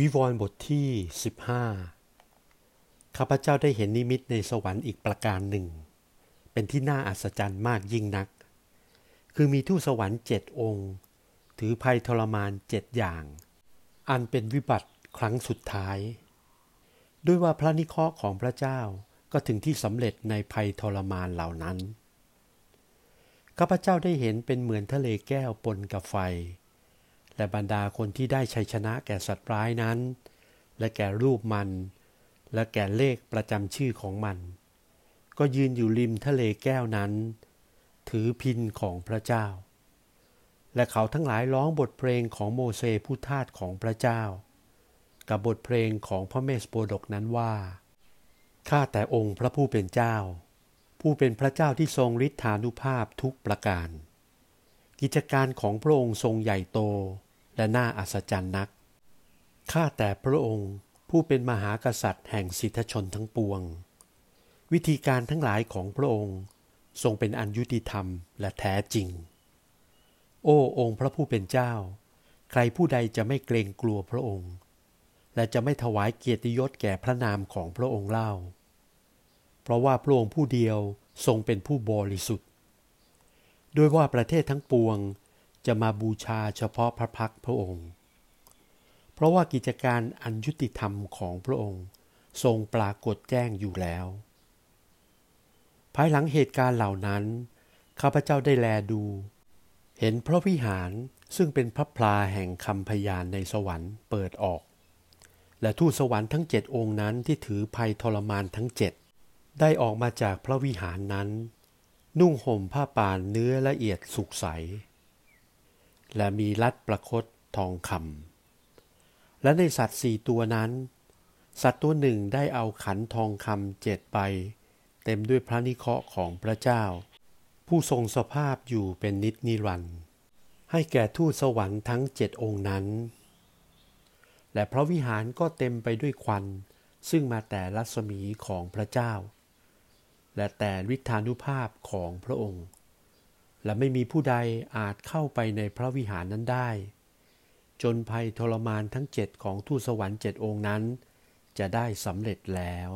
วิวรณ์บทที่ 15 ข้าพเจ้าได้เห็นนิมิตในสวรรค์อีกประการหนึ่ง เป็นที่น่าอัศจรรย์มากยิ่งนัก คือมีทูตสวรรค์เจ็ดองค์ ถือภัยทรมานเจ็ดอย่าง อันเป็นวิบัติครั้งสุดท้าย ด้วยว่าพระนิเคราะห์ของพระเจ้าก็ถึงที่สำเร็จในภัยทรมานเหล่านั้น ข้าพเจ้าได้เห็นเป็นเหมือนทะเลแก้วปนกับไฟ และบรรดาคนที่ได้ชัยชนะแก่สัตว์ร้ายนั้น และแก่รูปมัน และแก่เลขประจำชื่อของมัน ก็ยืนอยู่ริมทะเลแก้วนั้น ถือพินของพระเจ้า และเขาทั้งหลายร้องบทเพลงของโมเสสผู้ทาสของพระเจ้า กับบทเพลงของพระเมสโปดกนั้นว่าข้าแต่องค์พระผู้เป็นเจ้า ผู้เป็นพระเจ้าที่ทรงฤทธานุภาพทุกประการ กิจการของพระองค์ทรงใหญ่โต และน่าอัศจรรย์นัก ข้าแต่พระองค์ผู้เป็นมหากษัตริย์แห่งสิทธชนทั้งปวง วิธีการทั้งหลายของพระองค์ทรงเป็นอันยุติธรรมและแท้จริง โอ้องค์พระผู้เป็นเจ้า ใครผู้ใดจะไม่เกรงกลัวพระองค์ และจะไม่ถวายเกียรติยศแก่พระนามของพระองค์เล่า เพราะว่าพระองค์ผู้เดียวทรงเป็นผู้บริสุทธิ์ ด้วยว่าประเทศทั้งปวง จะมาบูชาเฉพาะพระพักพระองค์ เพราะว่ากิจการอันยุติธรรมของพระองค์ทรงปรากฏแจ้งอยู่แล้ว ภายหลังเหตุการณ์เหล่านั้น ข้าพเจ้าได้แลดู เห็นพระวิหารซึ่งเป็นพระพลาแห่งคำพยานในสวรรค์เปิดออก และทูตสวรรค์ทั้งเจ็ดองค์นั้นที่ถือภัยทรมานทั้งเจ็ดได้ออกมาจากพระวิหารนั้น นุ่งห่มผ้าป่านเนื้อละเอียดสุกใส และมีรัดประคตทองคำและในสัตว์สี่ตัวนั้น สัตว์ตัวหนึ่งได้เอาขันทองคำเจ็ดใบ เต็มด้วยพระนิเคราะห์ของพระเจ้า ผู้ทรงสภาพอยู่เป็นนิจนิรันดร์ให้แก่ทูตสวรรค์ทั้งเจ็ดองค์นั้น และพระวิหารก็เต็มไปด้วยควัน ซึ่งมาแต่รัศมีของพระเจ้า และแต่วิธานุภาพของพระองค์ และไม่มีผู้ใดอาจเข้าไปในพระวิหารนั้นได้ จนภัยทรมานทั้งเจ็ดของทูตสวรรค์เจ็ดองค์นั้น จะได้สำเร็จแล้ว